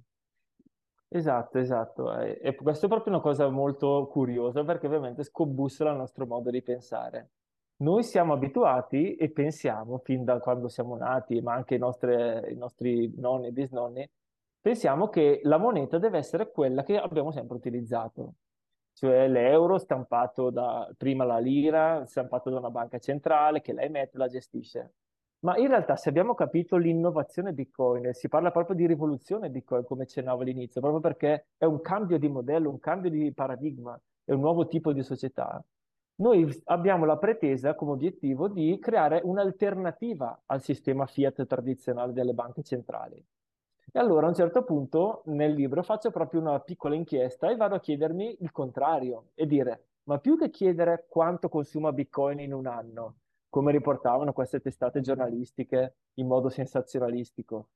Esatto, esatto. E, e questo è proprio una cosa molto curiosa perché ovviamente scombussola il nostro modo di pensare. Noi siamo abituati e pensiamo fin da quando siamo nati, ma anche i nostri, i nostri nonni e bisnonni, pensiamo che la moneta deve essere quella che abbiamo sempre utilizzato, cioè l'euro stampato da prima la lira, stampato da una banca centrale che la emette e la gestisce. Ma in realtà se abbiamo capito l'innovazione Bitcoin, si parla proprio di rivoluzione Bitcoin come accennavo all'inizio, proprio perché è un cambio di modello, un cambio di paradigma, è un nuovo tipo di società. Noi abbiamo la pretesa come obiettivo di creare un'alternativa al sistema fiat tradizionale delle banche centrali. E allora a un certo punto nel libro faccio proprio una piccola inchiesta e vado a chiedermi il contrario e dire, ma più che chiedere quanto consuma Bitcoin in un anno, come riportavano queste testate giornalistiche in modo sensazionalistico,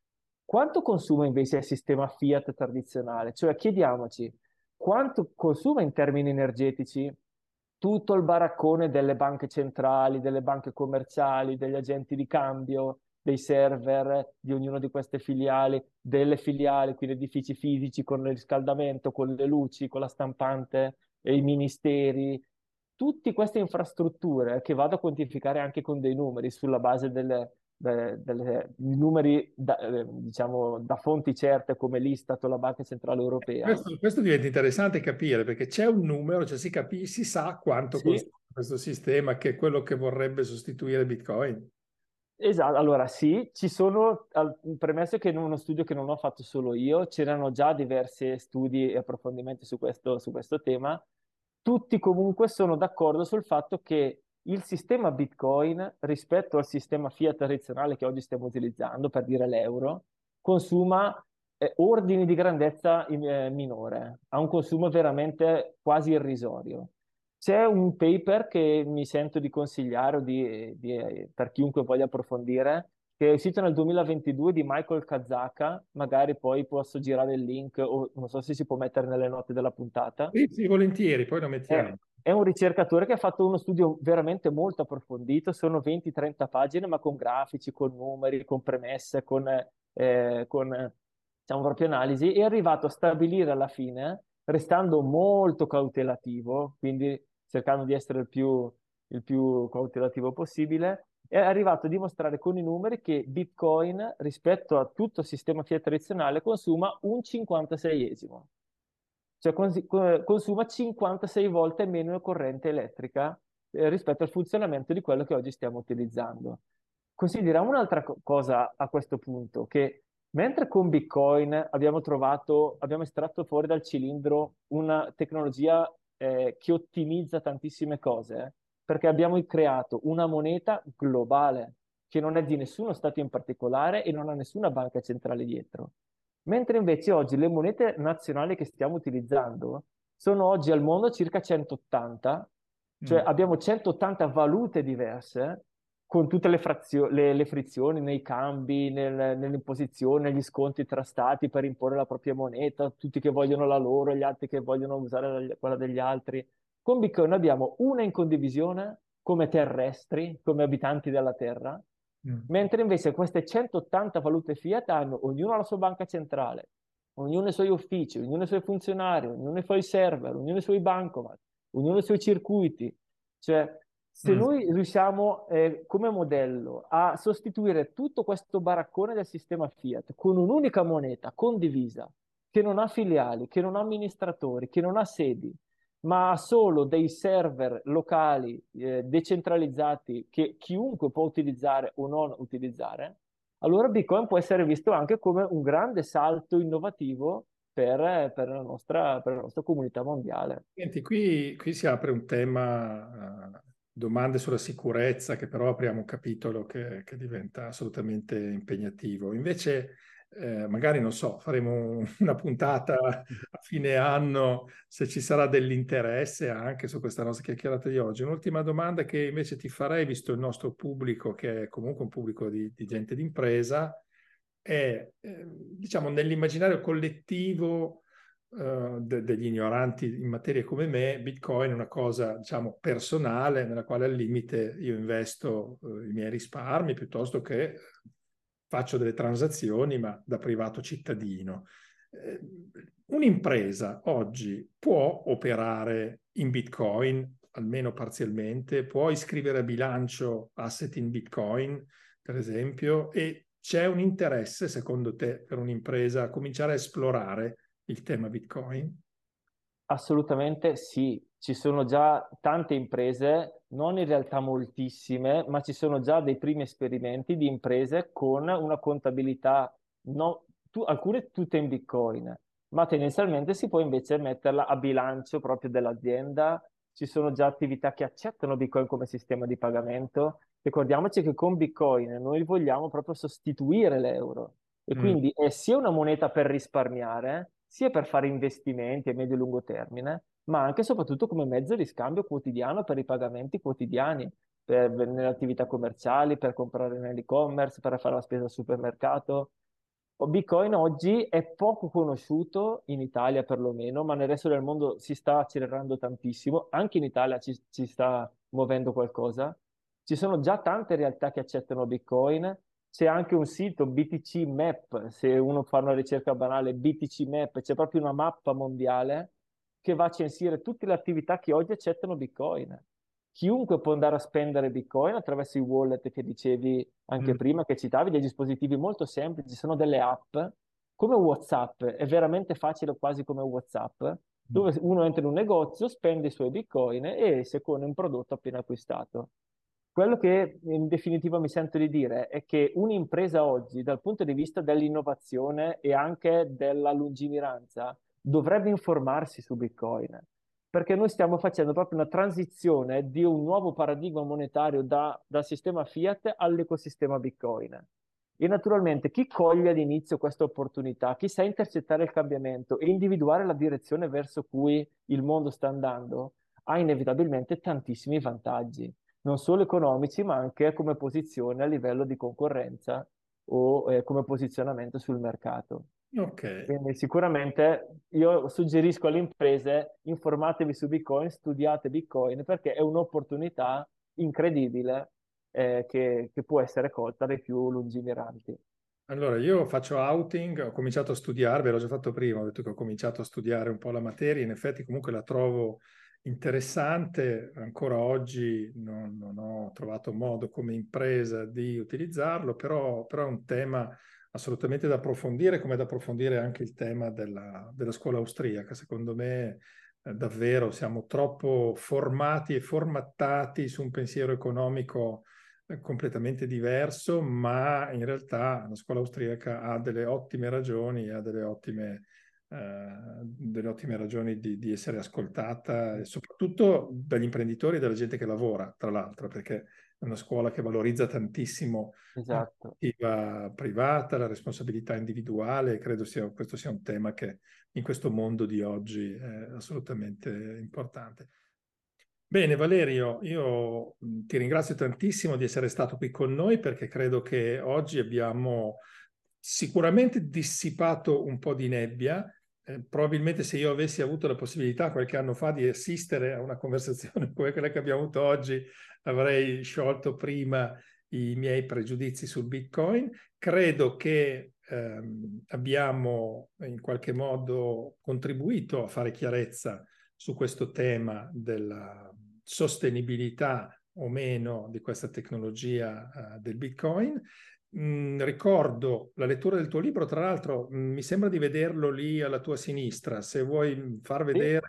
quanto consuma invece il sistema fiat tradizionale? Cioè chiediamoci quanto consuma in termini energetici tutto il baraccone delle banche centrali, delle banche commerciali, degli agenti di cambio, dei server di ognuna di queste filiali, delle filiali, quindi edifici fisici con il riscaldamento, con le luci, con la stampante, e i ministeri, tutte queste infrastrutture che vado a quantificare anche con dei numeri sulla base delle, delle, delle numeri da, eh, diciamo, da fonti certe come l'Istat o la Banca Centrale Europea. Questo, questo diventa interessante capire perché c'è un numero, cioè si, capisce, si sa quanto sì. questo sistema che è quello che vorrebbe sostituire Bitcoin. Esatto, allora sì, ci sono, premesso che in uno studio che non ho fatto solo io, c'erano già diversi studi e approfondimenti su questo, su questo tema, tutti comunque sono d'accordo sul fatto che il sistema Bitcoin rispetto al sistema fiat tradizionale che oggi stiamo utilizzando, per dire l'euro, consuma eh, ordini di grandezza eh, minore, ha un consumo veramente quasi irrisorio. C'è un paper che mi sento di consigliare di, di, per chiunque voglia approfondire, che è uscito nel 2022 di Michael Kazaka, magari poi posso girare il link o non so se si può mettere nelle note della puntata. Sì, sì volentieri, poi lo mettiamo. È, è un ricercatore che ha fatto uno studio veramente molto approfondito, sono 20-30 pagine, ma con grafici, con numeri, con premesse, con, eh, con diciamo, proprio analisi, è arrivato a stabilire alla fine, restando molto cautelativo, quindi cercando di essere il più, il più cautelativo possibile, è arrivato a dimostrare con i numeri che Bitcoin rispetto a tutto il sistema fiat tradizionale consuma un 56esimo, cioè cons- consuma 56 volte meno corrente elettrica eh, rispetto al funzionamento di quello che oggi stiamo utilizzando. Consideriamo un'altra co- cosa a questo punto, che mentre con Bitcoin abbiamo trovato, abbiamo estratto fuori dal cilindro una tecnologia eh, che ottimizza tantissime cose, perché abbiamo creato una moneta globale che non è di nessuno Stato in particolare e non ha nessuna banca centrale dietro. Mentre invece oggi le monete nazionali che stiamo utilizzando sono oggi al mondo circa 180, cioè mm. abbiamo 180 valute diverse con tutte le, frazio- le, le frizioni nei cambi, nel, nell'imposizione, negli sconti tra stati per imporre la propria moneta, tutti che vogliono la loro, gli altri che vogliono usare quella degli altri. Con Bitcoin abbiamo una in condivisione come terrestri, come abitanti della Terra, mm. mentre invece queste 180 valute fiat hanno ognuno la sua banca centrale, ognuno i suoi uffici, ognuno i suoi funzionari, ognuno i suoi server, ognuno i suoi bancomat, ognuno i suoi circuiti. Cioè, se mm. noi riusciamo eh, come modello a sostituire tutto questo baraccone del sistema Fiat con un'unica moneta condivisa, che non ha filiali, che non ha amministratori, che non ha sedi, ma ha solo dei server locali eh, decentralizzati che chiunque può utilizzare o non utilizzare, allora Bitcoin può essere visto anche come un grande salto innovativo per, per, la, nostra, per la, nostra, comunità mondiale. Senti, qui, qui si apre un tema, uh, domande sulla sicurezza, che però apriamo un capitolo che, che diventa assolutamente impegnativo. Invece eh, magari non so, faremo <laughs> una puntata a fine anno se ci sarà dell'interesse anche su questa nostra chiacchierata di oggi. Un'ultima domanda che invece ti farei, visto il nostro pubblico, che è comunque un pubblico di, di gente d'impresa, è eh, diciamo nell'immaginario collettivo eh, de, degli ignoranti in materie come me, Bitcoin è una cosa diciamo personale nella quale al limite io investo eh, i miei risparmi piuttosto che faccio delle transazioni, ma da privato cittadino. Eh, un'impresa oggi può operare in Bitcoin, almeno parzialmente, può iscrivere a bilancio asset in Bitcoin, per esempio, e c'è un interesse, secondo te, per un'impresa a cominciare a esplorare il tema Bitcoin? Assolutamente sì, ci sono già tante imprese, non in realtà moltissime, ma ci sono già dei primi esperimenti di imprese con una contabilità, no, tu, alcune tutte in Bitcoin, ma tendenzialmente si può invece metterla a bilancio proprio dell'azienda. Ci sono già attività che accettano Bitcoin come sistema di pagamento. Ricordiamoci che con Bitcoin noi vogliamo proprio sostituire l'euro e mm. quindi è sia una moneta per risparmiare, sia per fare investimenti a medio e lungo termine, ma anche e soprattutto come mezzo di scambio quotidiano per i pagamenti quotidiani, per, nelle attività commerciali, per comprare nell'e-commerce, per fare la spesa al supermercato. Bitcoin oggi è poco conosciuto, in Italia perlomeno, ma nel resto del mondo si sta accelerando tantissimo, anche in Italia ci, ci sta muovendo qualcosa. Ci sono già tante realtà che accettano Bitcoin, c'è anche un sito BTC Map, se uno fa una ricerca banale, BTC Map, c'è proprio una mappa mondiale che va a censire tutte le attività che oggi accettano Bitcoin. Chiunque può andare a spendere Bitcoin attraverso i wallet che dicevi anche mm. prima, che citavi, dei dispositivi molto semplici, sono delle app come WhatsApp, è veramente facile quasi come WhatsApp, mm. dove uno entra in un negozio, spende i suoi Bitcoin e esce con un prodotto appena acquistato. Quello che in definitiva mi sento di dire è che un'impresa oggi, dal punto di vista dell'innovazione e anche della lungimiranza, dovrebbe informarsi su Bitcoin, perché noi stiamo facendo proprio una transizione di un nuovo paradigma monetario da, dal sistema fiat all'ecosistema Bitcoin. E naturalmente chi coglie all'inizio questa opportunità, chi sa intercettare il cambiamento e individuare la direzione verso cui il mondo sta andando, ha inevitabilmente tantissimi vantaggi non solo economici, ma anche come posizione a livello di concorrenza o eh, come posizionamento sul mercato. Ok. Quindi sicuramente io suggerisco alle imprese informatevi su Bitcoin, studiate Bitcoin perché è un'opportunità incredibile eh, che, che può essere colta dai più lungimiranti. Allora, io faccio outing, ho cominciato a studiare, ve l'ho già fatto prima, ho detto che ho cominciato a studiare un po' la materia, in effetti comunque la trovo interessante, ancora oggi non, non, ho trovato modo come impresa di utilizzarlo, però, però, è un tema assolutamente da approfondire, come da approfondire anche il tema della, della scuola austriaca. Secondo me eh, davvero siamo troppo formati e formattati su un pensiero economico eh, completamente diverso, ma in realtà la scuola austriaca ha delle ottime ragioni, ha delle ottime delle ottime ragioni di, di, essere ascoltata, soprattutto dagli imprenditori e dalla gente che lavora, tra l'altro, perché è una scuola che valorizza tantissimo esatto. la privata, la responsabilità individuale, credo sia, questo sia un tema che in questo mondo di oggi è assolutamente importante. Bene Valerio, io ti ringrazio tantissimo di essere stato qui con noi perché credo che oggi abbiamo sicuramente dissipato un po' di nebbia, eh, probabilmente se io avessi avuto la possibilità qualche anno fa di assistere a una <laughs> conversazione come quella che abbiamo avuto oggi, avrei sciolto prima i miei pregiudizi sul Bitcoin. Credo che ehm, abbiamo in qualche modo contribuito a fare chiarezza su questo tema della sostenibilità o meno di questa tecnologia uh, del Bitcoin mh, mhmm, ricordo la lettura del tuo libro, tra l'altro mh, mhmm, mi sembra di vederlo lì alla tua sinistra, se vuoi mhmm, far vedere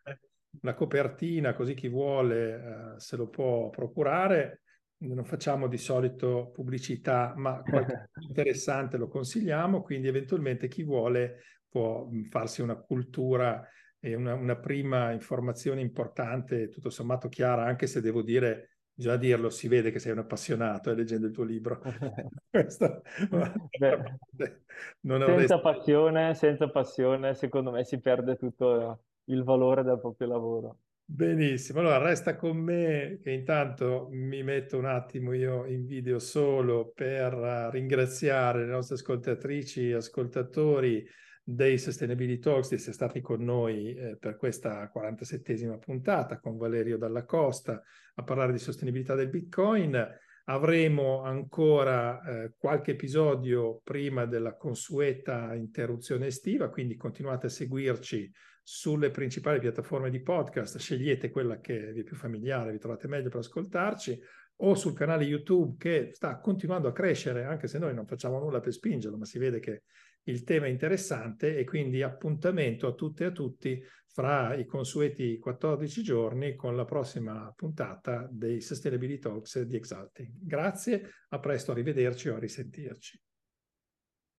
la copertina, così chi vuole eh, se lo può procurare. Non facciamo di solito pubblicità, ma qualche <laughs> interessante lo consigliamo, quindi eventualmente chi vuole può farsi una cultura e una, una prima informazione importante, tutto sommato chiara, anche se devo dire già dirlo, si vede che sei un appassionato eh, leggendo il tuo libro. <laughs> <laughs> Questo, Beh, <laughs> senza passione, senza passione, secondo me si perde tutto il valore del proprio lavoro. Benissimo, allora resta con me che intanto mi metto un attimo io in video solo per ringraziare le nostre ascoltatrici e ascoltatori dei Sustainability Talks di essere stati con noi eh, per questa 47esima puntata con Valerio Dalla Costa a parlare di sostenibilità del Bitcoin. Avremo ancora eh, qualche episodio prima della consueta interruzione estiva, quindi continuate a seguirci sulle principali piattaforme di podcast, scegliete quella che vi è più familiare, vi trovate meglio per ascoltarci, o sul canale YouTube che sta continuando a crescere, anche se noi non facciamo nulla per spingerlo, ma si vede che il tema interessante e quindi appuntamento a tutte e a tutti fra i consueti 14 giorni con la prossima puntata dei Sustainability Talks di Exalting. Grazie, a presto, arrivederci o a risentirci.